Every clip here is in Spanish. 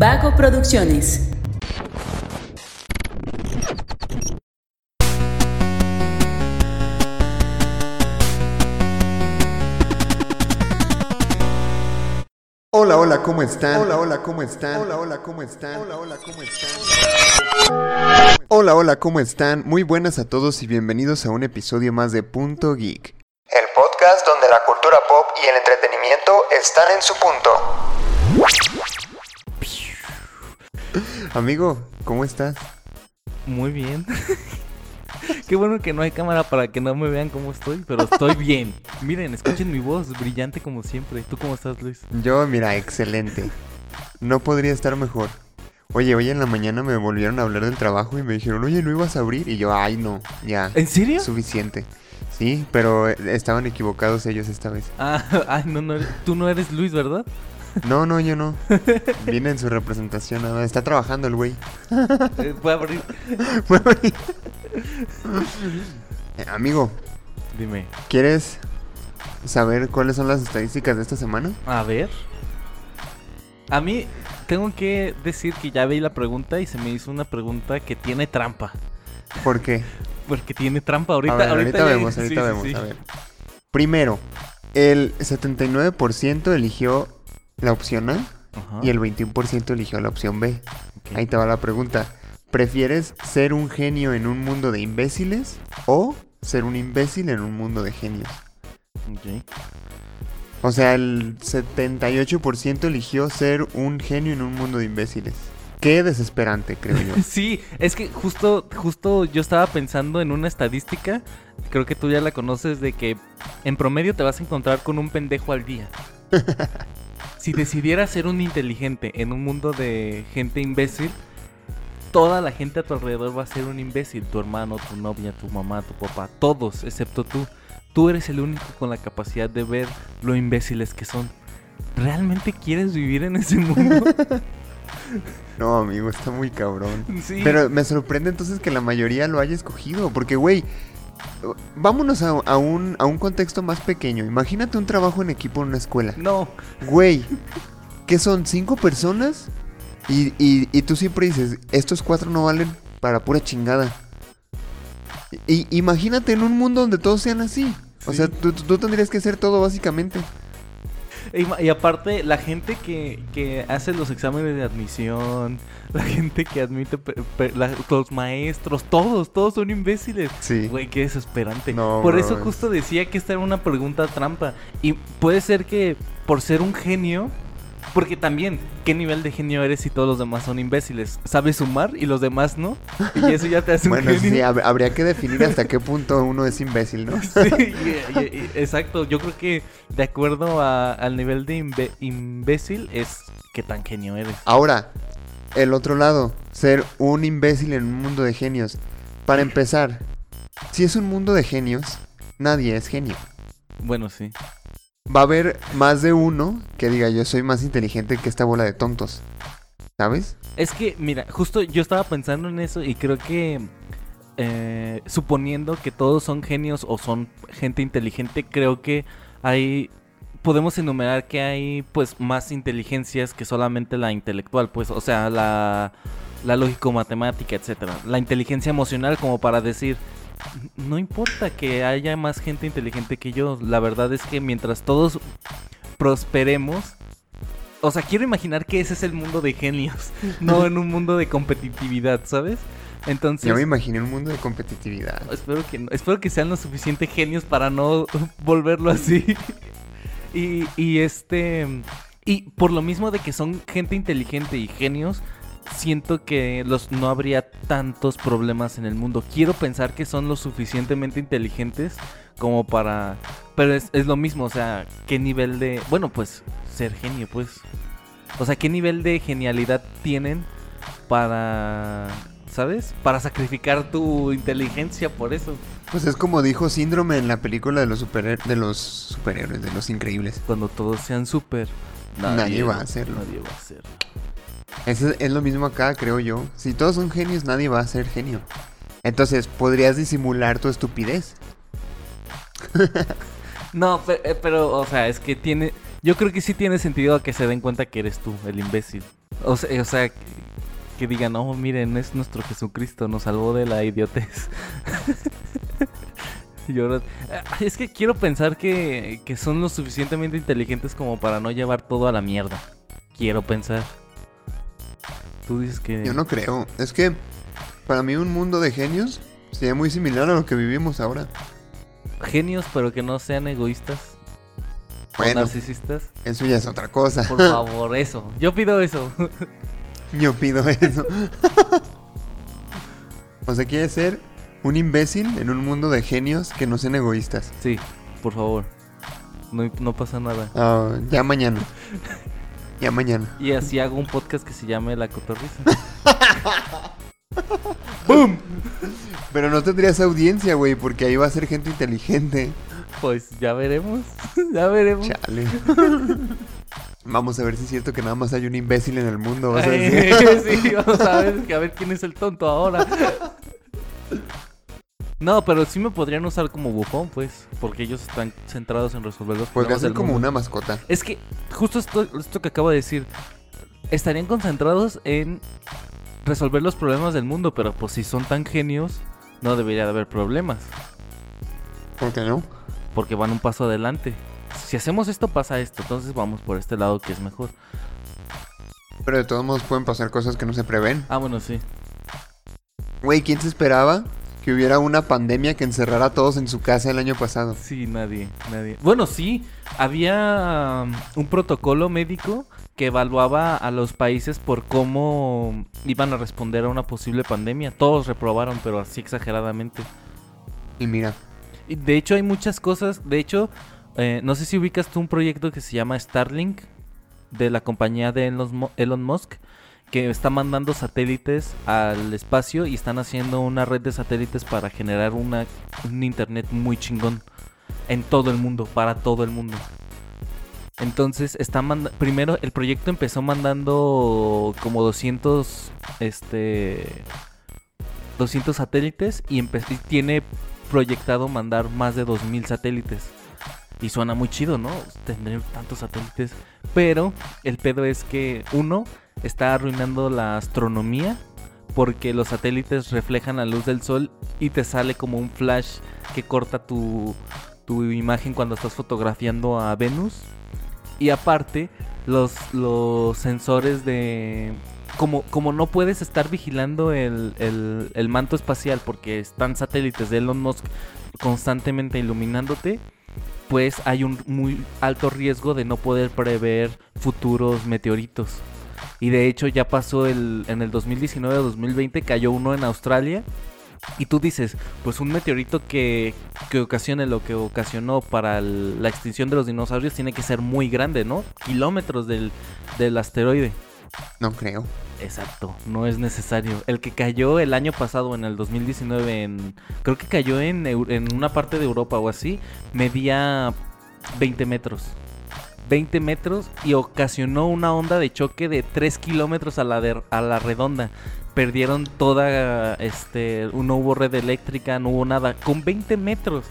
Vago Producciones. Hola, hola, ¿cómo están? Hola, hola, ¿cómo están? Hola, hola, ¿cómo están? Hola, hola, ¿cómo están? Hola, hola, ¿cómo están? Muy buenas a todos y bienvenidos a un episodio más de Punto Geek. El podcast donde la cultura pop y el entretenimiento están en su punto. Amigo, ¿cómo estás? Muy bien. Qué bueno que no hay cámara para que no me vean cómo estoy, pero estoy bien. Miren, escuchen mi voz, brillante como siempre. ¿Tú cómo estás, Luis? Yo, mira, excelente. No podría estar mejor. Oye, hoy en la mañana me volvieron a hablar del trabajo y me dijeron, oye, ¿no ibas a abrir? Y yo, ay, no, ya. ¿En serio? Suficiente. Sí, pero eh, estaban equivocados ellos esta vez. Ah, ay, no, no, tú no eres Luis, ¿verdad? No, no, yo no. Viene en su representación. nada. Está trabajando el güey. Eh, Voy a abrir. Eh, Amigo, Dime. ¿quieres saber cuáles son las estadísticas de esta semana? A ver. A mí tengo que decir que ya vi la pregunta y se me hizo una pregunta que tiene trampa. ¿Por qué? Porque tiene trampa ahorita. a ver, ahorita, vemos, ahorita sí, vemos. sí. A ver. Primero, el 79% eligió la opción A Ajá, y el 21% eligió la opción B. Ahí te va la pregunta. ¿Prefieres ser un genio en un mundo de imbéciles o ser un imbécil en un mundo de genios? O sea, el 78% eligió ser un genio en un mundo de imbéciles. Qué desesperante, creo yo. Sí, es que justo, justo yo estaba pensando en una estadística, creo que tú ya la conoces, de que en promedio te vas a encontrar con un pendejo al día. si decidieras ser un inteligente en un mundo de gente imbécil, toda la gente a tu alrededor va a ser un imbécil. Tu hermano, tu novia, tu mamá, tu papá, todos, excepto tú. Tú eres el único con la capacidad de ver lo imbéciles que son. ¿Realmente quieres vivir en ese mundo? No, amigo, está muy cabrón. sí. Pero me sorprende entonces que la mayoría lo haya escogido. Porque, güey, vámonos a, a un, a un contexto más pequeño. Imagínate un trabajo en equipo en una escuela. No. Güey, ¿qué son? ¿Cinco personas? Y, y, y tú siempre dices, estos cuatro no valen para pura chingada. Y, imagínate en un mundo donde todos sean así. O Sí. sea, tú, tú- tú tendrías que hacer todo básicamente. Y, aparte, la gente que, que hace los exámenes de admisión, la gente que admite, pe- pe- la- los maestros, todos, todos son imbéciles. Sí. Güey, qué desesperante. No, por bro, eso es- justo decía que esta era una pregunta trampa. Y puede ser que por ser un genio, porque también, ¿qué nivel de genio eres si todos los demás son imbéciles? ¿Sabes sumar y los demás no? Y eso ya te hace un Bueno, sí, genio. hab- habría que definir hasta qué punto uno es imbécil, ¿no? Sí, y- y- y- exacto. Yo creo que de acuerdo a- al nivel de imbe- imbécil es qué tan genio eres. Ahora, el otro lado, ser un imbécil en un mundo de genios. Para empezar, si es un mundo de genios, nadie es genio. Bueno, sí. Va a haber más de uno que diga yo soy más inteligente que esta bola de tontos. ¿Sabes? Es que, mira, justo yo estaba pensando en eso y creo que eh, suponiendo que todos son genios o son gente inteligente, creo que hay podemos enumerar que hay pues más inteligencias que solamente la intelectual, pues, o sea, la la lógico-matemática, etcétera. La inteligencia emocional como para decir no importa que haya más gente inteligente que yo, la verdad es que mientras todos prosperemos, o sea, quiero imaginar que ese es el mundo de genios, no en un mundo de competitividad, ¿sabes? Entonces, Yo me imaginé un mundo de competitividad. espero que no- espero que sean lo suficiente genios para no volverlo así. y, y este y por lo mismo de que son gente inteligente y genios, siento que los no habría tantos problemas en el mundo. Quiero pensar que son lo suficientemente inteligentes como para pero es, es lo mismo, o sea, qué nivel de, bueno, pues ser genio, pues. O sea, qué nivel de genialidad tienen para ¿sabes? Para sacrificar tu inteligencia por eso. Pues es como dijo Síndrome en la película de los, superher- de los superhéroes, de los increíbles. Cuando todos sean súper, Nadie va a hacerlo. Nadie va a hacerlo. Es lo mismo acá, creo yo. Si todos son genios, nadie va a ser genio. Entonces, podrías disimular tu estupidez. No, eh, pero, o sea, es que tiene. Yo creo que sí tiene sentido que se den cuenta que eres tú, el imbécil. O sea, sea, que digan, no, miren, es nuestro Jesucristo, nos salvó de la idiotez. Y ahora- Ah, es que quiero pensar que, que son lo suficientemente inteligentes como para no llevar todo a la mierda. Quiero pensar. Tú dices que... Yo no creo. Es que para mí un mundo de genios sería muy similar a lo que vivimos ahora. Genios, pero que no sean egoístas o Bueno, narcisistas. eso ya es otra cosa. Por favor, eso. Yo pido eso. Yo pido eso. o sea, quiere ser un imbécil en un mundo de genios que no sean egoístas. sí, por favor. No, no pasa nada. Ah, ya mañana. Ya mañana. Y así hago un podcast que se llame La Cotorrisa. Pero no tendrías audiencia, güey, porque ahí va a ser gente inteligente. Pues ya veremos. ya veremos. Chale. Vamos a ver si es cierto que nada más hay un imbécil en el mundo. vas a Ay, decir. sí, vamos a ver, a ver quién es el tonto ahora. No, pero sí me podrían usar como bufón, pues, porque ellos están centrados en resolver los Podría problemas ser del como mundo. una mascota. Es que justo esto, esto que acabo de decir, estarían concentrados en resolver los problemas del mundo, pero pues si son tan genios, no debería de haber problemas, ¿Por qué no? porque van un paso adelante. Si hacemos esto, pasa esto, entonces vamos por este lado que es mejor. Pero de todos modos pueden pasar cosas que no se prevén. Ah, bueno, sí. Güey, ¿quién se esperaba que hubiera una pandemia que encerrara a todos en su casa el año pasado? Sí, nadie, nadie. Bueno, sí, había um, un protocolo médico que evaluaba a los países por cómo iban a responder a una posible pandemia. Todos reprobaron, pero así exageradamente. Y mira, De hecho, hay muchas cosas. De hecho, eh, no sé si ubicas tú un proyecto que se llama Starlink de la compañía de Elon Musk que está mandando satélites al espacio y están haciendo una red de satélites para generar una, un internet muy chingón en todo el mundo, para todo el mundo. Entonces, está manda- primero el proyecto empezó mandando como 200 este 200 satélites y, y tiene proyectado mandar más de 2000 satélites. Y suena muy chido, ¿no? Tener tantos satélites. Pero el pedo es que uno está arruinando la astronomía porque los satélites reflejan la luz del sol y te sale como un flash que corta tu, tu imagen cuando estás fotografiando a Venus. Y aparte, los, los sensores de... Como, como no puedes estar vigilando el, el- el manto espacial porque están satélites de Elon Musk constantemente iluminándote, pues hay un muy alto riesgo de no poder prever futuros meteoritos. Y de hecho ya pasó el, en el 2019-2020, cayó uno en Australia. Y tú dices, pues un meteorito que, que ocasione lo que ocasionó para el- la extinción de los dinosaurios tiene que ser muy grande, ¿no? Kilómetros del, del asteroide. no creo. Exacto, no es necesario. El que cayó el año pasado, en el 2019, en, creo que cayó en, en una parte de Europa o así, medía 20 metros. 20 metros y ocasionó una onda de choque de 3 kilómetros a la, redonda. Perdieron toda, este, no hubo red eléctrica, no hubo nada, con 20 metros.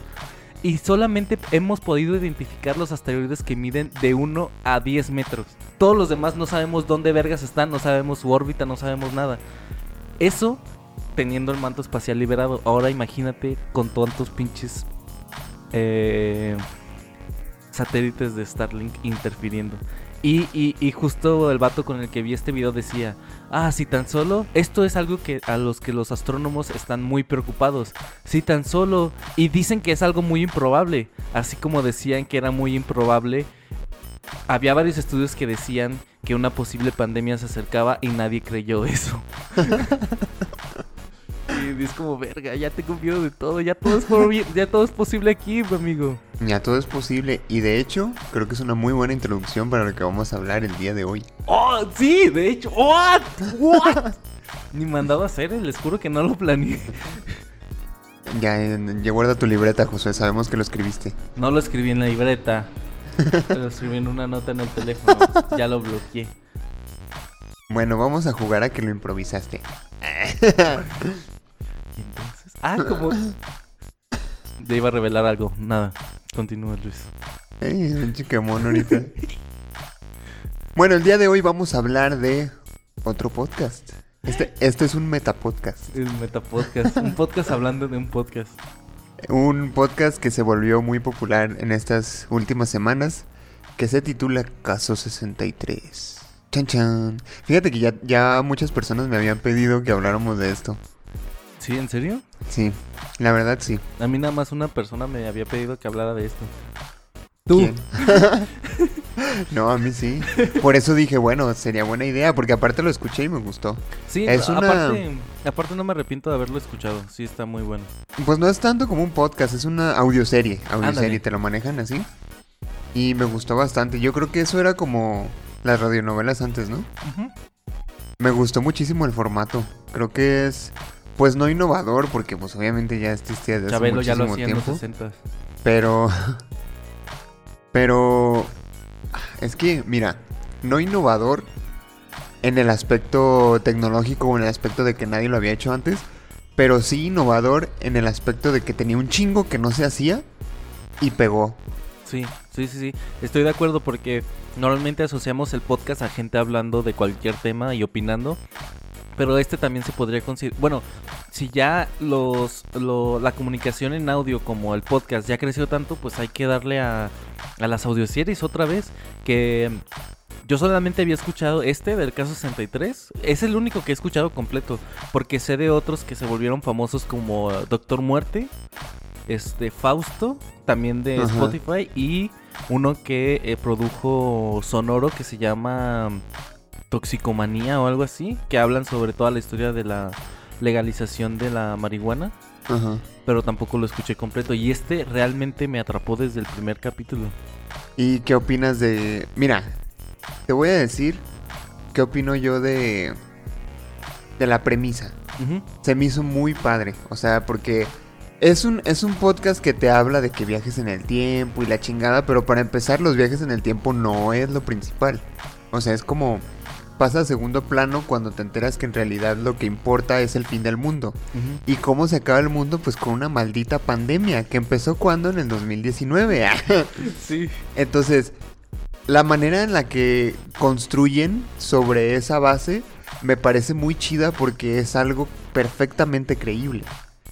Y solamente hemos podido identificar los asteroides que miden de 1 a 10 metros. Todos los demás no sabemos dónde vergas están, no sabemos su órbita, no sabemos nada. Eso teniendo el manto espacial liberado. Ahora imagínate con tantos pinches eh, satélites de Starlink interfiriendo. Y, y- y justo el vato con el que vi este video decía, ah, si tan solo, esto es algo que a los que los astrónomos están muy preocupados. Si tan solo, y dicen que es algo muy improbable, así como decían que era muy improbable, había varios estudios que decían que una posible pandemia se acercaba y nadie creyó eso. y es como, verga, ya tengo miedo de todo, ya todo es, por- ya todo es posible aquí, mi amigo. Ya todo es posible. Y de hecho, creo que es una muy buena introducción para lo que vamos a hablar el día de hoy. Oh, sí, de hecho. What? What? Ni mandado a hacer, eh, les juro que no lo planeé. Ya, ya guarda tu libreta, Josué. Sabemos que lo escribiste. No lo escribí en la libreta. Lo escribí en una nota en el teléfono. Ya lo bloqueé. Bueno, vamos a jugar a que lo improvisaste. Entonces. Ah, como. Ya iba a revelar algo. Nada. Continúa, Luis. Ey, un chiquemón ahorita. Bueno, el día de hoy vamos a hablar de otro podcast. Este, este es un metapodcast. El Metapodcast. un podcast hablando de un podcast. Un podcast que se volvió muy popular en estas últimas semanas, que se titula Caso 63. Chan chan. Fíjate que ya, ya muchas personas me habían pedido que habláramos de esto. ¿Sí? ¿En serio? Sí, la verdad sí. A mí nada más una persona me había pedido que hablara de esto. Tú. ¿Quién? no, a mí sí. Por eso dije, bueno, sería buena idea, porque aparte lo escuché y me gustó. Sí, Es una- aparte, aparte no me arrepiento de haberlo escuchado. Sí, está muy bueno. Pues no es tanto como un podcast, es una audioserie. Audioserie, Ándale. te lo manejan así. Y me gustó bastante. Yo creo que eso era como las radionovelas antes, ¿no? Me gustó muchísimo el formato. Creo que es, pues no innovador, porque pues obviamente ya existía desde hace Chabelo ya lo muchísimo hacía en los tiempo. 60. Pero. Pero. Es que, mira, no innovador en el aspecto tecnológico o en el aspecto de que nadie lo había hecho antes. Pero sí innovador en el aspecto de que tenía un chingo que no se hacía y pegó. Sí, sí, sí, sí. Estoy de acuerdo porque normalmente asociamos el podcast a gente hablando de cualquier tema y opinando. Pero este también se podría considerar... Bueno, si ya los, lo- la comunicación en audio como el podcast ya creció tanto, pues hay que darle a, a las audioseries otra vez. Que yo solamente había escuchado este del caso 63. Es el único que he escuchado completo. Porque sé de otros que se volvieron famosos como Doctor Muerte, este Fausto, también de Ajá. Spotify, y uno que eh, produjo Sonoro que se llama Toxicomanía o algo así, que hablan sobre toda la historia de la legalización de la marihuana, Ajá. pero tampoco lo escuché completo. Y este realmente me atrapó desde el primer capítulo. ¿Y qué opinas de.? Mira, te voy a decir qué opino yo de. de la premisa. Se me hizo muy padre. O sea, porque es un, es un podcast que te habla de que viajes en el tiempo y la chingada, pero para empezar, los viajes en el tiempo no es lo principal. O sea, es como pasa a segundo plano cuando te enteras que en realidad lo que importa es el fin del mundo. ¿Y cómo se acaba el mundo? Pues con una maldita pandemia que empezó cuando en el 2019. Sí. Entonces, la manera en la que construyen sobre esa base me parece muy chida porque es algo perfectamente creíble.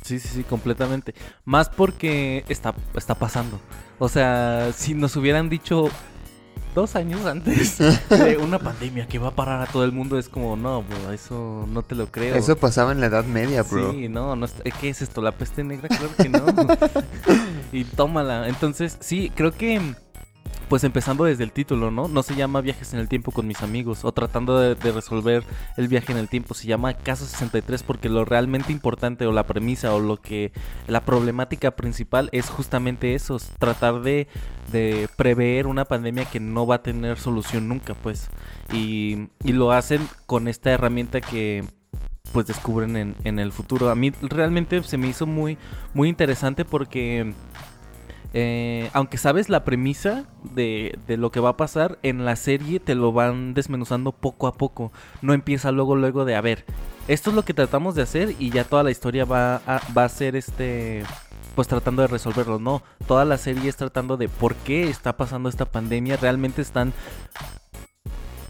Sí, sí, sí, completamente. Más porque está, está pasando. O sea, si nos hubieran dicho dos años antes de una pandemia que va a parar a todo el mundo, es como, no, bro, eso no te lo creo. Eso pasaba en la Edad Media, bro. Sí, no, no, es- ¿qué es esto? ¿La peste negra? Claro que no. y tómala. Entonces, sí, creo que, pues empezando desde el título, ¿no? No se llama Viajes en el Tiempo con mis amigos o tratando de, resolver el viaje en el tiempo. Se llama Caso 63 porque lo realmente importante o la premisa o lo que, la problemática principal es justamente eso, es tratar de, prever una pandemia que no va a tener solución nunca, pues. Y, y lo hacen con esta herramienta que pues descubren en, en el futuro. A mí realmente se me hizo muy, muy interesante porque eh, aunque sabes la premisa de, de lo que va a pasar, en la serie te lo van desmenuzando poco a poco. No empieza luego, luego de, a ver, esto es lo que tratamos de hacer y ya toda la historia va a, va a ser este... Pues tratando de resolverlo, no. Toda la serie es tratando de por qué está pasando esta pandemia. Realmente están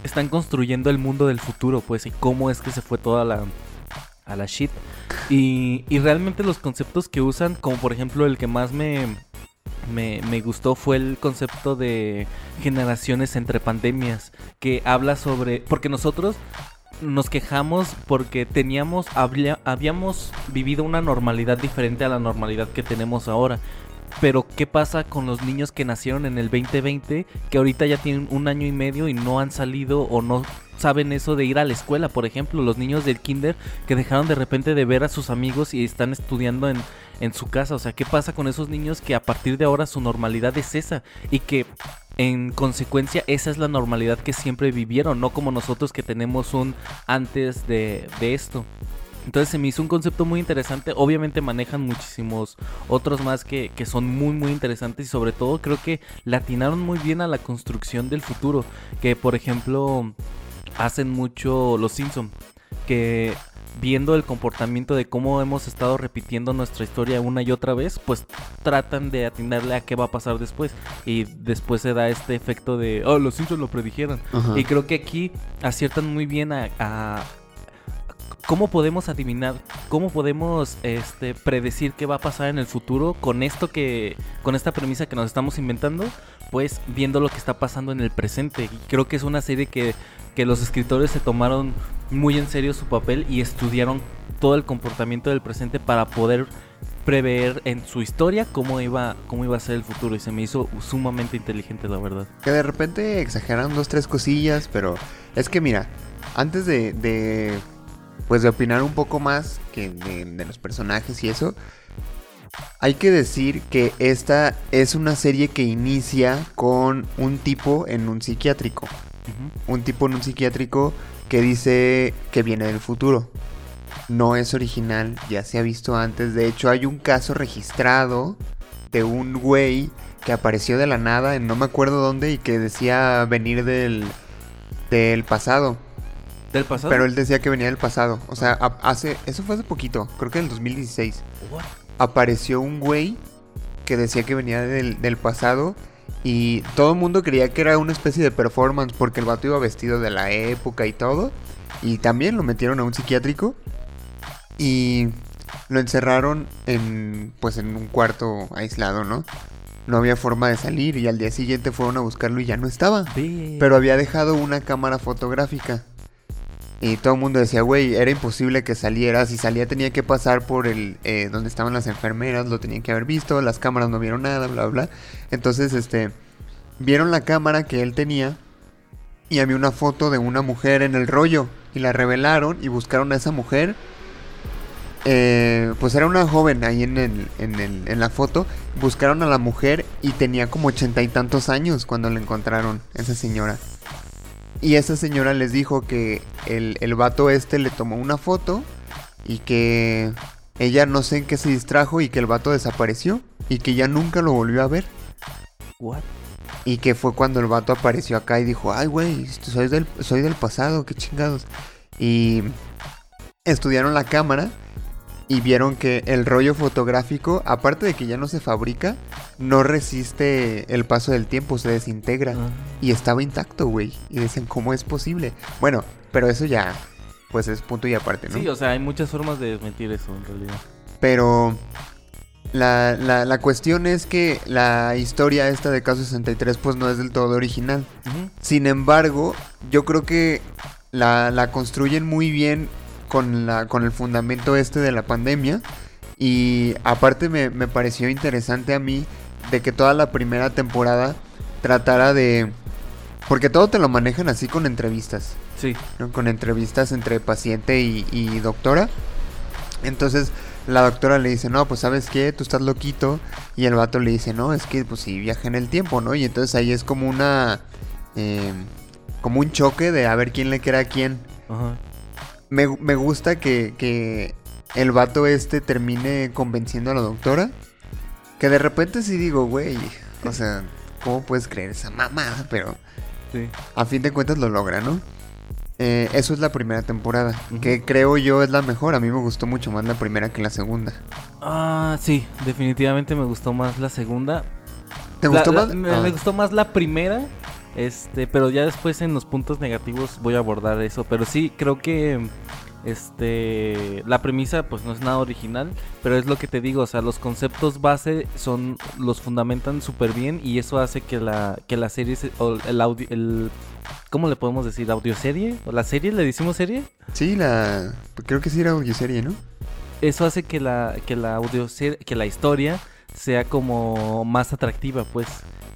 están construyendo el mundo del futuro, pues, y cómo es que se fue toda la a la shit. Y, y realmente los conceptos que usan, como por ejemplo el que más me, me, me gustó fue el concepto de generaciones entre pandemias, que habla sobre, porque nosotros nos quejamos porque teníamos, había- habíamos vivido una normalidad diferente a la normalidad que tenemos ahora. Pero ¿qué pasa con los niños que nacieron en el 2020, que ahorita ya tienen un año y medio y no han salido o no saben eso de ir a la escuela? Por ejemplo, los niños del kinder que dejaron de repente de ver a sus amigos y están estudiando en, en su casa. O sea, ¿qué pasa con esos niños que a partir de ahora su normalidad es esa? Y que en consecuencia esa es la normalidad que siempre vivieron, no como nosotros que tenemos un antes de, de esto. Entonces se me hizo un concepto muy interesante. Obviamente manejan muchísimos otros más que, que son muy muy interesantes y sobre todo creo que latinaron muy bien a la construcción del futuro. Que por ejemplo hacen mucho los Simpson. Que viendo el comportamiento de cómo hemos estado repitiendo nuestra historia una y otra vez, pues tratan de atinarle a qué va a pasar después. Y después se da este efecto de, oh, los Simpsons lo predijeron. Ajá. Y creo que aquí aciertan muy bien a, a cómo podemos adivinar, cómo podemos este, predecir qué va a pasar en el futuro con esto que, con esta premisa que nos estamos inventando, pues viendo lo que está pasando en el presente. Y creo que es una serie que, que los escritores se tomaron muy en serio su papel y estudiaron todo el comportamiento del presente para poder prever en su historia cómo iba, cómo iba a ser el futuro. Y se me hizo sumamente inteligente, la verdad. Que de repente exageran dos, tres cosillas, pero es que mira, antes de, pues de opinar un poco más que de los personajes y eso, hay que decir que esta es una serie que inicia con un tipo en un psiquiátrico. Un tipo en un psiquiátrico que dice que viene del futuro. No es original, ya se ha visto antes. De hecho, hay un caso registrado de un güey que apareció de la nada en no me acuerdo dónde y que decía venir del, del pasado. ¿Del pasado? Pero él decía que venía del pasado. O sea, hace. Eso fue hace poquito, creo que en el 2016. What? Apareció un güey que decía que venía del, del pasado. Y todo el mundo creía que era una especie de performance porque el vato iba vestido de la época y todo. Y también lo metieron a un psiquiátrico. Y lo encerraron en. Pues en un cuarto aislado, ¿no? No había forma de salir. Y al día siguiente fueron a buscarlo y ya no estaba. Pero había dejado una cámara fotográfica. Y todo el mundo decía, güey, era imposible que saliera. Si salía tenía que pasar por el... eh, donde estaban las enfermeras, lo tenían que haber visto. Las cámaras no vieron nada, bla, bla. Entonces, este... Vieron la cámara que él tenía. Y había una foto de una mujer en el rollo. Y la revelaron y buscaron a esa mujer. Eh, pues era una joven ahí en, el, en, el- en la foto. Buscaron a la mujer y tenía como ochenta y tantos años cuando la encontraron, esa señora. Y esa señora les dijo que el, el vato este le tomó una foto y que ella no sé en qué se distrajo y que el vato desapareció y que ya nunca lo volvió a ver. What? Y que fue cuando el vato apareció acá y dijo, ay güey, soy del, soy del pasado, qué chingados. Y estudiaron la cámara y vieron que el rollo fotográfico, aparte de que ya no se fabrica, no resiste el paso del tiempo, se desintegra. Ah. Y estaba intacto, güey. Y decían, ¿cómo es posible? Bueno, pero eso ya, pues es punto y aparte, ¿no? Sí, o sea, hay muchas formas de desmentir eso en realidad. Pero la, la, la cuestión es que la historia esta de Caso 63 pues no es del todo original. Sin embargo, yo creo que la, la construyen muy bien con, la, con el fundamento este de la pandemia. Y aparte me, me pareció interesante a mí de que toda la primera temporada tratara de... Porque todo te lo manejan así con entrevistas. Sí. ¿no? Con entrevistas entre paciente y, y doctora. Entonces la doctora le dice, no, pues sabes qué, tú estás loquito. Y el vato le dice, no, es que pues sí viaja en el tiempo, ¿no? Y entonces ahí es como una... eh, como un choque de a ver quién le queda a quién. Ajá. Me, me gusta que, que el vato este termine convenciendo a la doctora. Que de repente sí digo, güey, o sea, ¿cómo puedes creer esa mamada? Pero Sí. a fin de cuentas lo logra, ¿no? Eh, eso es la primera temporada, que creo yo es la mejor. A mí me gustó mucho más la primera que la segunda. Ah, sí, definitivamente me gustó más la segunda. ¿Te La- gustó la- más? Me, Ah, me gustó más la primera. Este, pero ya después en los puntos negativos voy a abordar eso. Pero sí, creo que este la premisa pues no es nada original, pero es lo que te digo, o sea, los conceptos base son los fundamentan súper bien y eso hace que la que la serie se- o el audio el ¿cómo le podemos decir? audioserie o la serie le decimos serie? Sí, la. Creo que sí era audioserie, ¿no? eso hace que la que la audio que la historia sea como más atractiva pues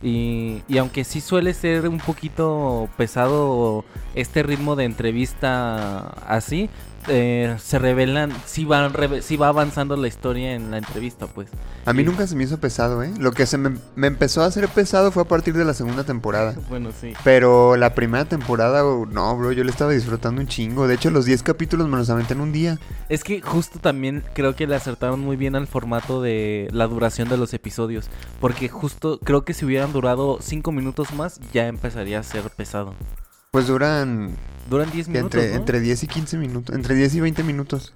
y, y aunque sí suele ser un poquito pesado este ritmo de entrevista así eh, se revelan van reve- sí va avanzando la historia en la entrevista pues A mí nunca se me hizo pesado, ¿eh? Lo que se me, me empezó a hacer pesado fue a partir de la segunda temporada. bueno sí Pero la primera temporada, oh, no, bro, yo le estaba disfrutando un chingo. De hecho, los 10 capítulos me los aventé en un día. es que justo también creo que le acertaron muy bien al formato de la duración de los episodios porque justo creo que si hubieran durado cinco minutos más ya empezaría a ser pesado Pues duran Duran 10 minutos, entre, ¿no? entre 10 y 15 minutos. Entre 10 y 20 minutos.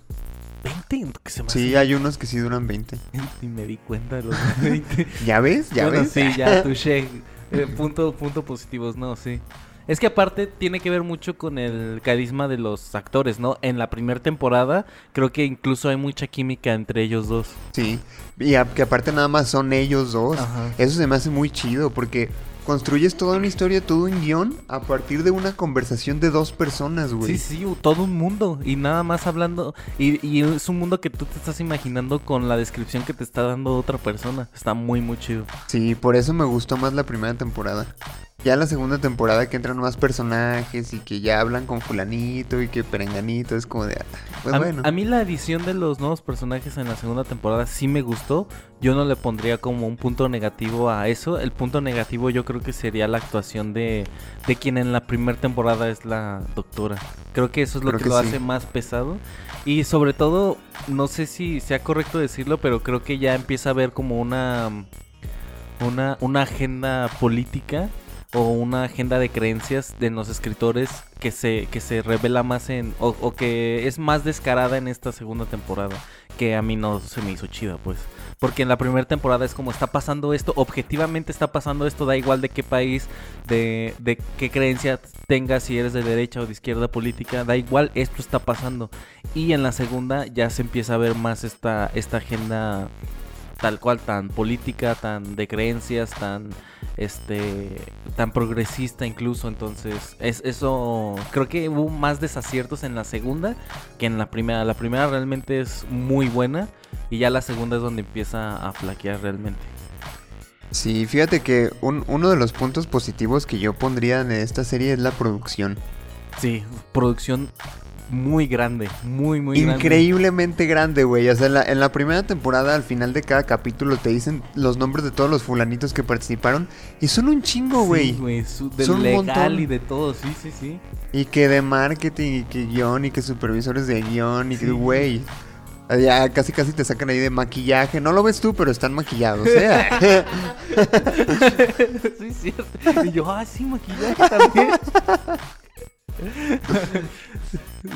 20, que se me Sí, hace- hay unos que sí duran 20. Ni me di cuenta de los 20. ¿Ya ves? ¿Ya Bueno, ves? sí, ya, touché. Eh, punto, punto positivos, no, sí. Es que aparte tiene que ver mucho con el carisma de los actores, ¿no? En la primera temporada creo que incluso hay mucha química entre ellos dos. Sí. Y a- que aparte nada más son ellos dos. Ajá. Eso se me hace muy chido porque construyes toda una historia, todo un guion a partir de una conversación de dos personas, güey. Sí, sí, todo un mundo y nada más hablando y, y es un mundo que tú te estás imaginando con la descripción que te está dando otra persona. Está muy, muy chido. Sí, por eso me gustó más la primera temporada. Ya la segunda temporada que entran más personajes y que ya hablan con fulanito y que perenganito, es como de... ah, Pues a, bueno. a mí la edición de los nuevos personajes en la segunda temporada sí me gustó. Yo no le pondría como un punto negativo a eso. El punto negativo yo creo que sería la actuación de, de quien en la primera temporada es la doctora. Creo que eso es lo Creo que, que lo sí. hace más pesado. Y sobre todo, no sé si sea correcto decirlo, pero creo que ya empieza a haber como una, una, una agenda política o una agenda de creencias de los escritores que se, que se revela más en, o, o que es más descarada en esta segunda temporada, que a mí no se me hizo chida, pues. Porque en la primera temporada es como está pasando esto, objetivamente está pasando esto, da igual de qué país, de, qué creencia tengas, si eres de derecha o de izquierda política, da igual, esto está pasando. Y en la segunda ya se empieza a ver más esta agenda tal cual, tan política, tan de creencias, tan este tan progresista incluso. Entonces es eso creo que hubo más desaciertos en la segunda que en la primera. La primera realmente es muy buena y ya la segunda es donde empieza a flaquear realmente. Sí, fíjate que un- uno de los puntos positivos que yo pondría en esta serie es la producción. sí producción muy grande muy muy grande Increíblemente grande, güey. O sea, en la, en la primera temporada, al final de cada capítulo, te dicen los nombres de todos los fulanitos que participaron. Y son un chingo, Sí, güey. güey, su- de Son un legal montón. y de todo sí sí sí y que de marketing, y que guion, y que supervisores de guion, y que, güey. Ya casi casi te sacan ahí de maquillaje. No lo ves tú, pero están maquillados. ¿eh? sí, es cierto. Y yo, ah, sí, maquillaje también.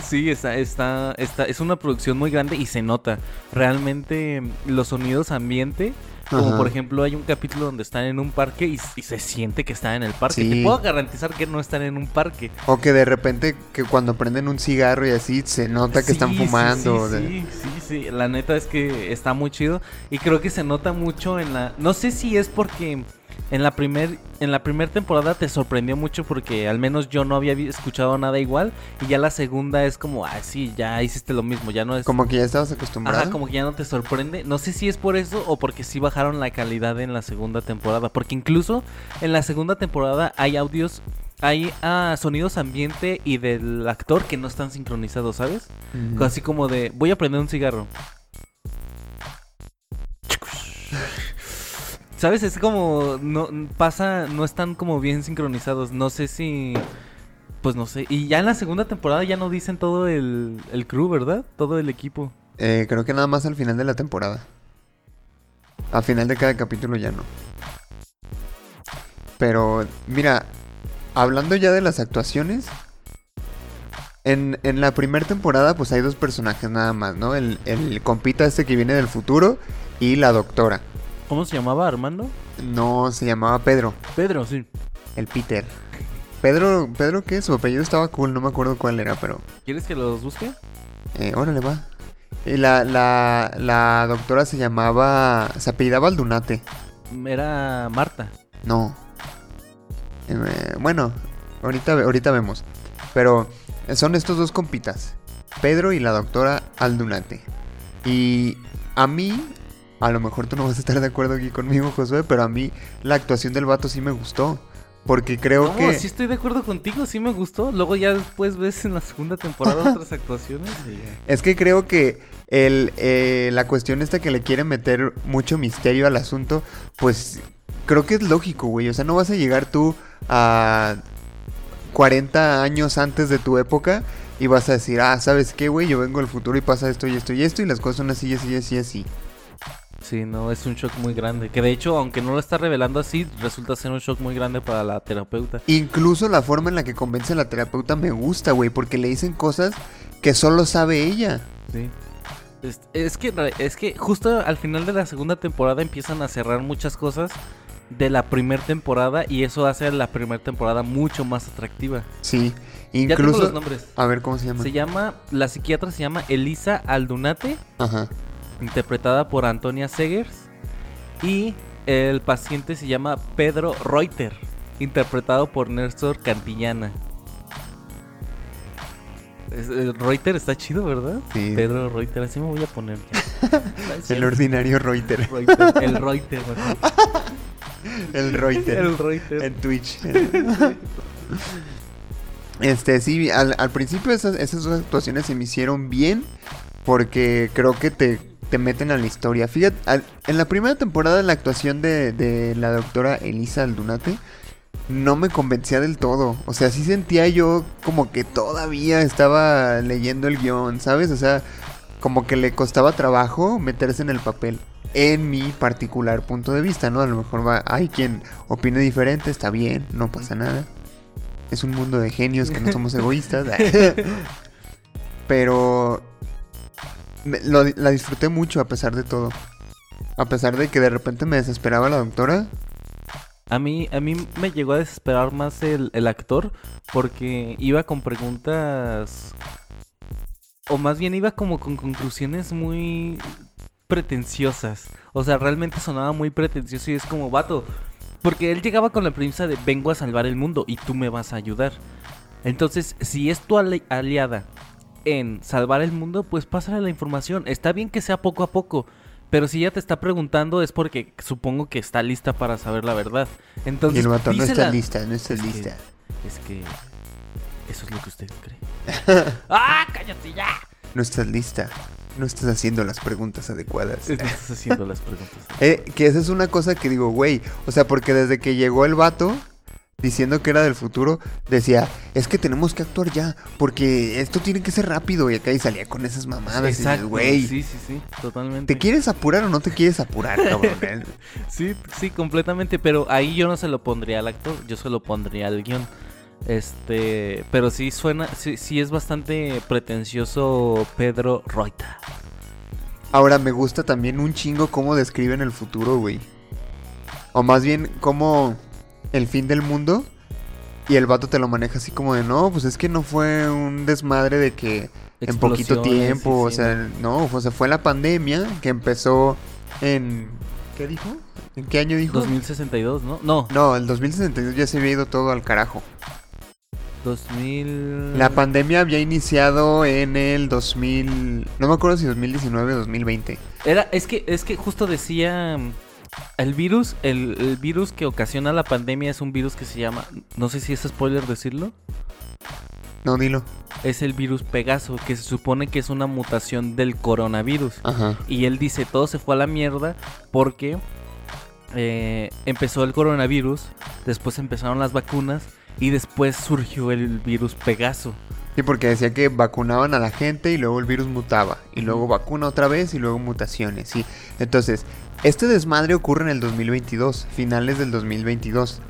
Sí, está, está, está, es una producción muy grande y se nota. Realmente los sonidos ambiente, como Ajá. por ejemplo hay un capítulo donde están en un parque y, y se siente que están en el parque. Sí. Te puedo garantizar que no están en un parque. o que de repente, que cuando prenden un cigarro y así, se nota que están Sí, fumando. Sí, sí, sí, La neta es que está muy chido. Y creo que se nota mucho en la. No sé si es porque en la primer, en la primera temporada te sorprendió mucho porque al menos yo no había escuchado nada igual. Y ya la segunda es como, ah, sí, ya hiciste lo mismo. Ya no es. Como que ya estabas acostumbrado. Ajá, como que ya no te sorprende. No sé si es por eso o porque sí bajaron la calidad en la segunda temporada. Porque incluso en la segunda temporada hay audios, hay ah, sonidos ambiente y del actor que no están sincronizados, ¿sabes? Así como de, voy a prender un cigarro. ¿Sabes? Es como, no, pasa, no están como bien sincronizados. No sé si, pues no sé. Y ya en la segunda temporada ya no dicen todo el, el crew, ¿verdad? Todo el equipo. Eh, creo que nada más al final de la temporada. Al final de cada capítulo ya no. Pero, mira, hablando ya de las actuaciones. En, en la primera temporada, pues hay dos personajes nada más, ¿no? El, el compita este que viene del futuro y la doctora. ¿Cómo se llamaba Armando? No, se llamaba Pedro, Pedro, sí. el Peter. Pedro, ¿Pedro qué? Su apellido estaba cool, no me acuerdo cuál era, pero... ¿Quieres que los busque? Eh, órale, va. Y la, la, la doctora se llamaba. Se apellidaba Aldunate. Era Marta. No. Eh, bueno, ahorita, ahorita vemos. Pero son estos dos compitas: Pedro y la doctora Aldunate. Y a mí, a lo mejor tú no vas a estar de acuerdo aquí conmigo, Josué, pero a mí la actuación del vato sí me gustó. Porque creo No, que. sí estoy de acuerdo contigo, sí me gustó. Luego ya después ves en la segunda temporada otras actuaciones. y. Es que creo que el, eh, la cuestión esta que le quiere meter mucho misterio al asunto, pues creo que es lógico, güey. O sea, no vas a llegar tú a 40 años antes de tu época y vas a decir, ah, ¿sabes qué, güey? Yo vengo del futuro y pasa esto y esto y esto y las cosas son así, así, así, así. Sí, no, es un shock muy grande. Que de hecho, aunque no lo está revelando así, resulta ser un shock muy grande para la terapeuta. Incluso la forma en la que convence a la terapeuta me gusta, güey, porque le dicen cosas que solo sabe ella. Sí. Es, es que, es que justo al final de la segunda temporada empiezan a cerrar muchas cosas de la primera temporada y eso hace a la primera temporada mucho más atractiva. Sí, Ya tengo incluso... los nombres. A ver, ¿cómo se llama? Se llama, la psiquiatra se llama Elisa Aldunate, Ajá. Interpretada por Antonia Segers. Y el paciente se llama Pedro Reuter, interpretado por Néstor Cantillana. El Reuter está chido, ¿verdad? Sí. Pedro Reuter, así me voy a poner. El ordinario Reuter. Reuter, el Reuter, mejor. El Reuter. El Reuter. En Twitch. Este, sí, al, al principio esas, esas dos actuaciones se me hicieron bien porque creo que te, te meten a la historia. Fíjate, en la primera temporada la actuación de, de la doctora Elisa Aldunate no me convencía del todo. O sea, sí sentía yo como que todavía estaba leyendo el guion, ¿sabes? O sea, como que le costaba trabajo meterse en el papel. En mi particular punto de vista, ¿no? A lo mejor va, hay quien opine diferente, está bien, no pasa nada. Es un mundo de genios que no somos egoístas. Pero lo- la disfruté mucho a pesar de todo. A pesar de que de repente me desesperaba la doctora. A mí, a mí me llegó a desesperar más el, el actor porque iba con preguntas o más bien iba como con conclusiones muy pretenciosas. O sea, realmente sonaba muy pretencioso y es como, vato, porque él llegaba con la premisa de vengo a salvar el mundo y tú me vas a ayudar. Entonces, si es tu ali- aliada en salvar el mundo, pues pásale la información. Está bien que sea poco a poco, pero si ella te está preguntando es porque supongo que está lista para saber la verdad. Y Entonces, el vato no está lista, no está Es que- lista. Es que eso es lo que usted cree. ¡Ah, cállate ya! No estás lista. No estás haciendo las preguntas adecuadas. Estás haciendo las preguntas. Eh, que esa es una cosa que digo, güey. O sea, porque desde que llegó el vato diciendo que era del futuro, decía, es que tenemos que actuar ya, porque esto tiene que ser rápido. Y acá y salía con esas mamadas. Exacto, güey. sí, sí, sí, totalmente. ¿Te quieres apurar o no te quieres apurar, cabrón? Eh, Sí, sí, completamente, pero ahí yo no se lo pondría al actor, yo se lo pondría al guion. Este, pero sí suena, sí, sí es bastante pretencioso Pedro Reuter. Ahora me gusta también un chingo cómo describen el futuro, güey. O más bien, cómo el fin del mundo. Y el vato te lo maneja así como de, no, pues es que no fue un desmadre de que en poquito tiempo, o sea, no, o sea, fue la pandemia que empezó en... ¿Qué dijo? ¿En qué año dijo? 2062, ¿no? No, No, el 2062 ya se había ido todo al carajo. 2000... La pandemia había iniciado en el 2000... No me acuerdo si 2019 o 2020. Era, es que, es que justo decía el virus, el, el virus que ocasiona la pandemia es un virus que se llama, no sé si es spoiler decirlo, No, dilo. es el virus Pegaso, que se supone que es una mutación del coronavirus. Ajá. Y él dice, todo se fue a la mierda porque eh, empezó el coronavirus, después empezaron las vacunas y después surgió el virus Pegaso. Sí, porque decía que vacunaban a la gente y luego el virus mutaba. Y luego vacuna otra vez y luego mutaciones, sí. Entonces, este desmadre ocurre en el 2022, finales del 2022.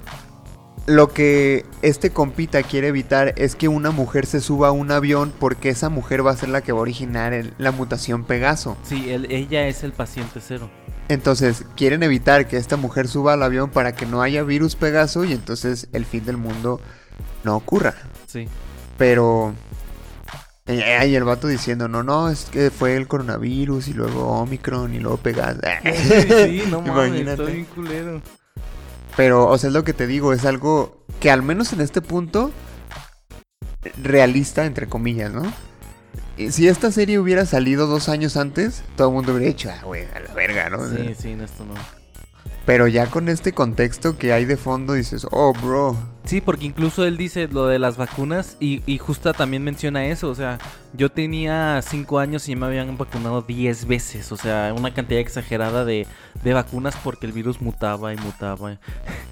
Lo que este compita quiere evitar es que una mujer se suba a un avión porque esa mujer va a ser la que va a originar el- la mutación Pegaso. Sí, él- ella es el paciente cero. Entonces, quieren evitar que esta mujer suba al avión para que no haya virus Pegaso y entonces el fin del mundo no ocurra. Sí. Pero. Eh, Ahí el vato diciendo, no, no, es que fue el coronavirus y luego Omicron y luego Pegaso. sí, no mames, estoy bien culero. Pero, o sea, es lo que te digo, es algo que al menos en este punto, realista, entre comillas, ¿no? Y Si esta serie hubiera salido dos años antes, todo el mundo hubiera dicho, ah, güey, a la verga, ¿no? Sí, sí, en esto no. Pero ya con este contexto que hay de fondo, dices, oh, bro. Sí, porque incluso él dice lo de las vacunas y, y justa también menciona eso. O sea, yo tenía 5 años y me habían vacunado 10 veces. O sea, una cantidad exagerada de, de vacunas porque el virus mutaba y mutaba.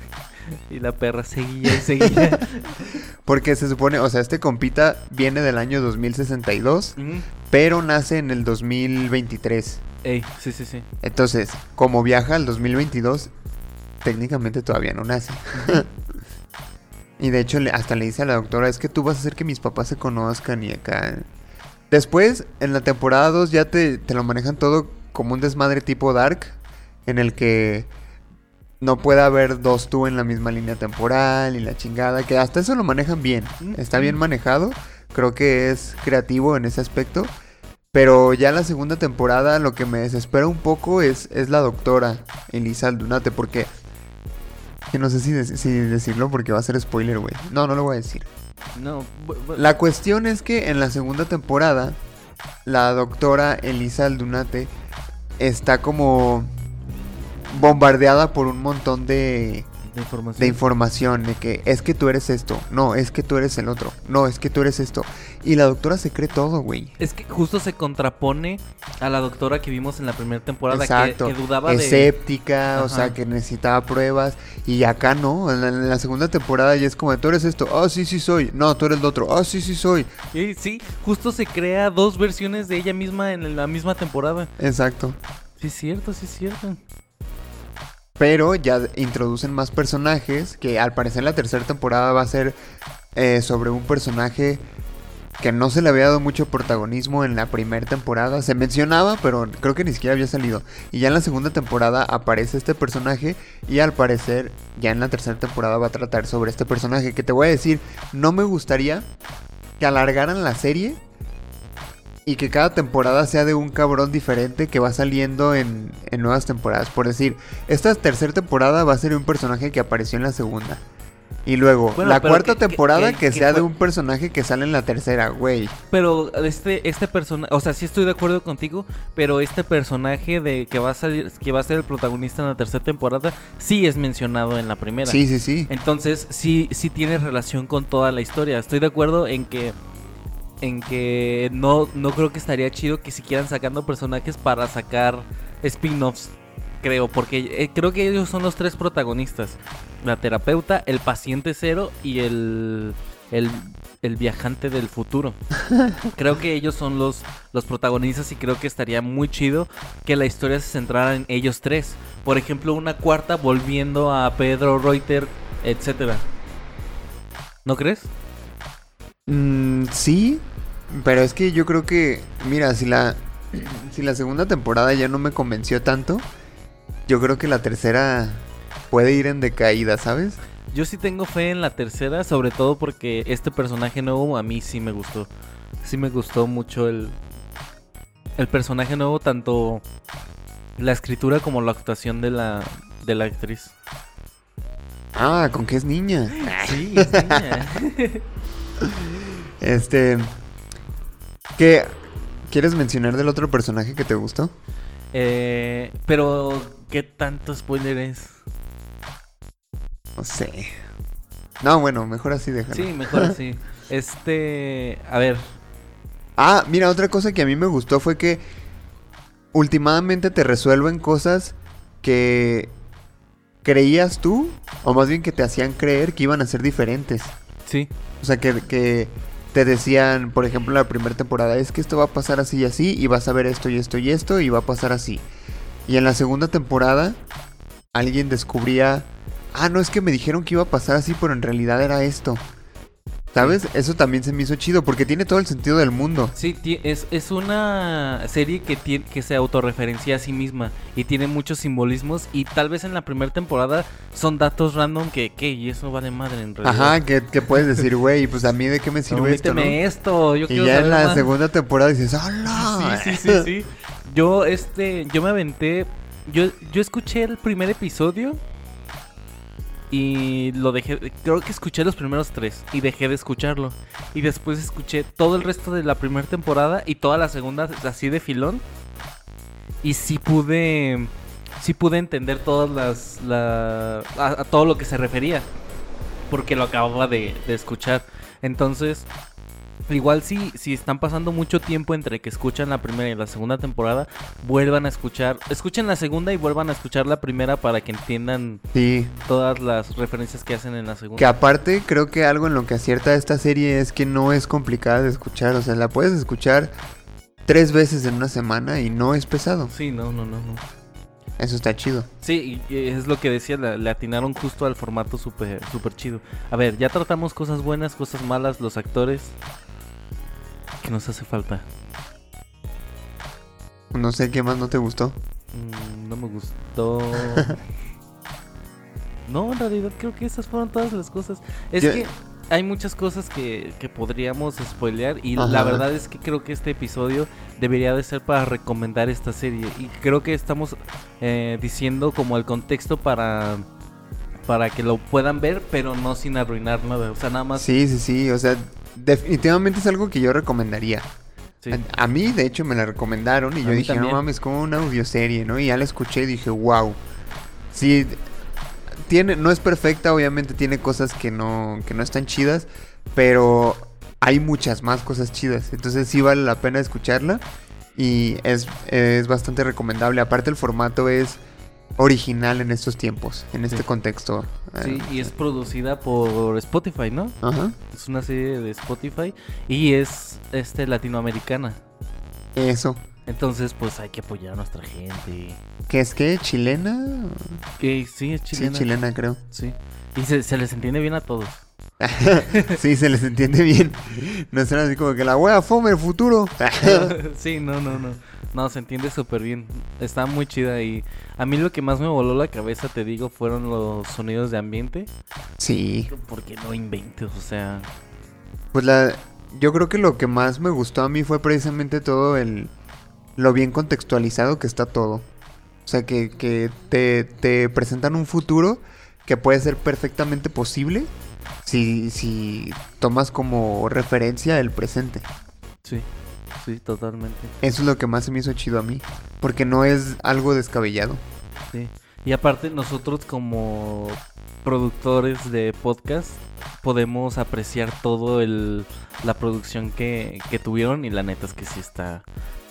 y la perra seguía y seguía. Porque se supone, o sea, este compita viene del año 2062, Ujú. pero nace en el 2023. Ey, sí, sí, sí. Entonces, como viaja al 2022, técnicamente todavía no nace. y de hecho, hasta le dice a la doctora, es que tú vas a hacer que mis papás se conozcan y acá. Después, en la temporada 2 ya te, te lo manejan todo como un desmadre tipo Dark, en el que no puede haber dos tú en la misma línea temporal y la chingada, que hasta eso lo manejan bien. Está bien manejado, creo que es creativo en ese aspecto. Pero ya la segunda temporada lo que me desespera un poco es, es la doctora Elisa Aldunate, porque... Que no sé si, dec- si decirlo porque va a ser spoiler, güey. No, no lo voy a decir. No, La cuestión es que en la segunda temporada, la doctora Elisa Aldunate está como bombardeada por un montón de, de información. de información, de que es que tú eres esto, no, es que tú eres el otro, no, es que tú eres esto. Y la doctora se cree todo, güey. Es que justo se contrapone a la doctora que vimos en la primera temporada que- Exacto. que, dudaba de... Escéptica, o Ajá. sea, que necesitaba pruebas. Y acá no, en la, en la segunda temporada ya es como, tú eres esto, ah, sí, sí soy. No, tú eres el otro, ah, sí, sí soy. Y sí, justo se crea dos versiones de ella misma en la misma temporada. Exacto. Sí, es cierto, sí, es cierto. Pero ya introducen más personajes, que al parecer la tercera temporada va a ser eh, sobre un personaje que no se le había dado mucho protagonismo en la primera temporada. Se mencionaba, pero creo que ni siquiera había salido. Y ya en la segunda temporada aparece este personaje y al parecer ya en la tercera temporada va a tratar sobre este personaje. Que te voy a decir, no me gustaría que alargaran la serie y que cada temporada sea de un cabrón diferente que va saliendo en, en nuevas temporadas. Por decir, esta tercera temporada va a ser un personaje que apareció en la segunda. Y luego, Bueno, la cuarta que- temporada que- que, que sea de un personaje que sale en la tercera, güey. Pero este, este personaje, o sea, sí estoy de acuerdo contigo, pero este personaje de que va a salir, que va a ser el protagonista en la tercera temporada, sí es mencionado en la primera. Sí, sí, sí. Entonces, sí, sí tiene relación con toda la historia. Estoy de acuerdo en que. En que no, no creo que estaría chido que siguieran sacando personajes para sacar spin-offs. Creo, porque eh, creo que ellos son los tres protagonistas: la terapeuta, el paciente cero y el, el, el viajante del futuro. creo que ellos son los, los protagonistas y creo que estaría muy chido que la historia se centrara en ellos tres. Por ejemplo, una cuarta volviendo a Pedro Reuter, etcétera. ¿No crees? Mm, sí, pero es que yo creo que, mira, si la, si la segunda temporada ya no me convenció tanto, yo creo que la tercera puede ir en decaída, ¿sabes? Yo sí tengo fe en la tercera, sobre todo porque este personaje nuevo a mí sí me gustó. Sí me gustó mucho el, el personaje nuevo, tanto la escritura como la actuación de la, de la actriz. Ah, con que es niña. Sí, es niña. Este, ¿qué quieres mencionar del otro personaje que te gustó? Eh, pero, ¿qué tanto spoiler es? No sé. No, bueno, mejor así déjalo. Sí, mejor así. Este, a ver, Ah, mira, otra cosa que a mí me gustó fue que últimamente te resuelven cosas que creías tú, o más bien que te hacían creer que iban a ser diferentes. sí. O sea, que, que te decían, por ejemplo, la primera temporada, es que esto va a pasar así y así, y vas a ver esto y esto y esto, y va a pasar así. Y en la segunda temporada, alguien descubría, ah, no, es que me dijeron que iba a pasar así, pero en realidad era esto. ¿Sabes? Eso también se me hizo chido, porque tiene todo el sentido del mundo. Sí, es, es una serie que, tiene, que se autorreferencia a sí misma y tiene muchos simbolismos y tal vez en la primera temporada son datos random que, ¿qué? Y eso vale madre en realidad. Ajá, que, que puedes decir, güey, pues a mí de qué me sirve esto, ¿no? Omíteme esto, yo Y ya en la más. segunda temporada dices, ¡Hola! Sí, sí, sí, sí. Yo, este, yo me aventé, yo, yo escuché el primer episodio y lo dejé, creo que escuché los primeros tres y dejé de escucharlo. Y después escuché todo el resto de la primera temporada y toda la segunda así de filón. Y sí pude, sí pude entender todas las, la, a, todo lo que se refería. Porque lo acababa de escuchar. Entonces, Igual si, si están pasando mucho tiempo entre que escuchan la primera y la segunda temporada, vuelvan a escuchar, escuchen la segunda y vuelvan a escuchar la primera para que entiendan Sí, todas las referencias que hacen en la segunda. Que aparte creo que algo en lo que acierta esta serie es que no es complicada de escuchar, o sea, la puedes escuchar tres veces en una semana y no es pesado. Sí, no, no, no, no. Eso está chido. Sí, es lo que decía, le, le atinaron justo al formato súper super chido. A ver, ya tratamos cosas buenas, cosas malas, los actores. ¿Qué nos hace falta? No sé qué más no te gustó. Mm, no me gustó. no, en realidad creo que esas fueron todas las cosas. Es Yo- que hay muchas cosas que, que podríamos spoilear y Ajá. la verdad es que creo que este episodio debería de ser para recomendar esta serie. Y creo que estamos eh, diciendo como el contexto para, para que lo puedan ver, pero no sin arruinar nada. O sea, nada más... Sí, sí, sí. O sea, definitivamente es algo que yo recomendaría. sí. A, a mí, de hecho, me la recomendaron y A yo dije, también. no mames, como una audioserie, ¿no? Y ya la escuché y dije, wow. Sí, tiene, no es perfecta, obviamente tiene cosas que no, que no están chidas, pero hay muchas más cosas chidas. Entonces sí vale la pena escucharla y es, es bastante recomendable. Aparte el formato es original en estos tiempos, en este Sí. contexto. Sí, Eh, y es producida por Spotify, ¿no? Ajá. Es una serie de Spotify y es este latinoamericana. Eso. Entonces, pues hay que apoyar a nuestra gente. ¿Qué es que? ¿Chilena? Que sí, es chilena. Sí, chilena creo. Sí. Y se, se les entiende bien a todos. sí, se les entiende bien. No están así como que la wea fome el futuro. sí, no, no, no. No, se entiende súper bien. Está muy chida y a mí lo que más me voló la cabeza, te digo, fueron los sonidos de ambiente. sí, Porque no inventes, o sea... pues la yo creo que lo que más me gustó a mí fue precisamente todo el lo bien contextualizado que está todo. O sea, que, que te, te presentan un futuro que puede ser perfectamente posible si, si tomas como referencia el presente. Sí, sí, totalmente. Eso es lo que más se me hizo chido a mí. Porque no es algo descabellado. Sí. Y aparte nosotros como productores de podcast podemos apreciar todo el la producción que, que tuvieron y la neta es que sí está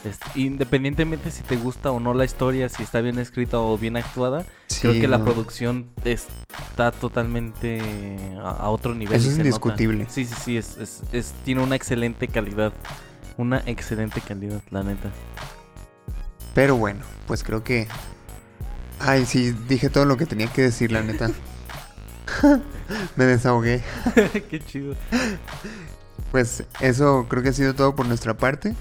es- independientemente si te gusta o no la historia, si está bien escrita o bien actuada, creo que la producción está totalmente a, a otro nivel. Eso es nota. indiscutible. Sí, sí, sí, es, es- es- tiene una excelente calidad. Una excelente calidad, la neta. Pero bueno, pues creo que. Ay, sí, dije todo lo que tenía que decir, la neta. Me desahogué. Qué chido. Pues eso creo que ha sido todo por nuestra parte.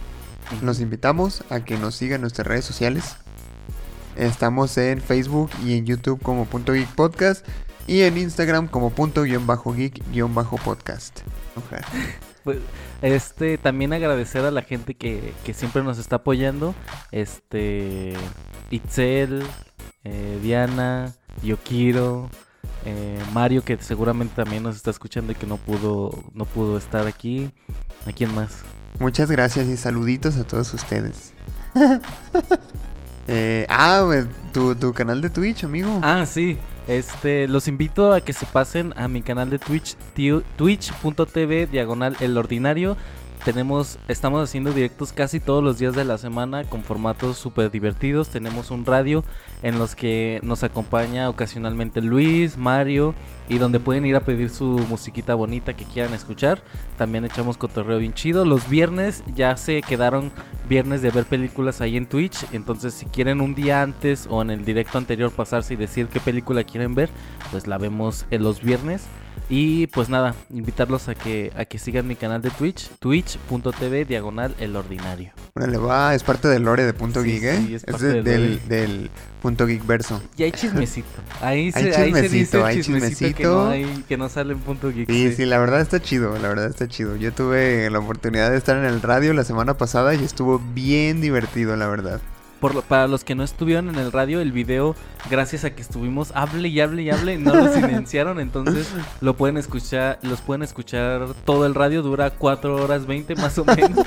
Los invitamos a que nos sigan en nuestras redes sociales. Estamos en Facebook y en YouTube como punto geek podcast y en Instagram como punto guion bajo geek guion bajo podcast. Ojalá. Pues, este, también agradecer a la gente que, que siempre nos está apoyando. Este, Itzel, eh, Diana, Yokiro, eh, Mario, que seguramente también nos está escuchando y que no pudo, no pudo estar aquí. ¿A quién más? Muchas gracias y saluditos a todos ustedes. Eh, ah, pues, tu, tu canal de Twitch, amigo. Ah, sí. Este, los invito a que se pasen a mi canal de Twitch, twitch.tv diagonal el ordinario. Tenemos, estamos haciendo directos casi todos los días de la semana con formatos súper divertidos. Tenemos un radio en los que nos acompaña ocasionalmente Luis, Mario y donde pueden ir a pedir su musiquita bonita que quieran escuchar. También echamos cotorreo bien chido. Los viernes ya se quedaron viernes de ver películas ahí en Twitch. Entonces, si quieren un día antes o en el directo anterior pasarse y decir qué película quieren ver, pues la vemos en los viernes. Y pues nada, invitarlos a que, a que sigan mi canal de Twitch, twitch.tv diagonal el ordinario. Órale, va, es parte del lore de Punto Sí, Geek, ¿eh? sí, es es parte de- del del, del Punto Geek verso. Y hay chismecito. Ahí se, Hay ahí se dice chismecito, hay chismecito, que chismecito. no, hay, que no sale en punto geek. Sí, sí. sí, la verdad está chido, la verdad está chido. Yo tuve la oportunidad de estar en el radio la semana pasada y estuvo bien divertido, la verdad. Por para los que no estuvieron en el radio, el video, gracias a que estuvimos hable y hable y hable, no lo silenciaron, entonces lo pueden escuchar, los pueden escuchar todo el radio, dura 4 horas 20 más o menos.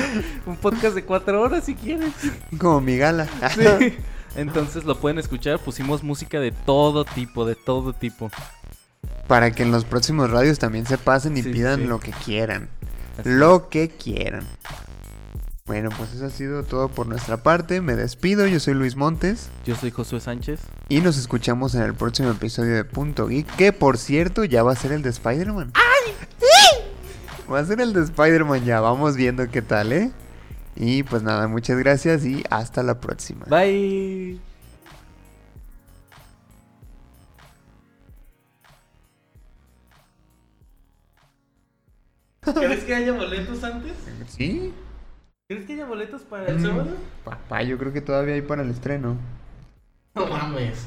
Un podcast de 4 horas si quieres. Como mi gala. Sí. Entonces lo pueden escuchar, pusimos música de todo tipo, de todo tipo. Para que en los próximos radios también se pasen y Sí, pidan sí. lo que quieran. Así Lo que quieran. Bueno, pues eso ha sido todo por nuestra parte. Me despido, yo soy Luis Montes. Yo soy Josué Sánchez. Y nos escuchamos en el próximo episodio de Punto Geek. Que por cierto, ya va a ser el de Spider-Man. ¡Ay! Va a ser el de Spider-Man ya. Vamos viendo qué tal, ¿eh? Y pues nada, muchas gracias y hasta la próxima. Bye. ¿Crees que haya boletos antes? ¿Sí? ¿Crees que haya boletos para el sábado? Papá, yo creo que todavía hay para el estreno. No mames.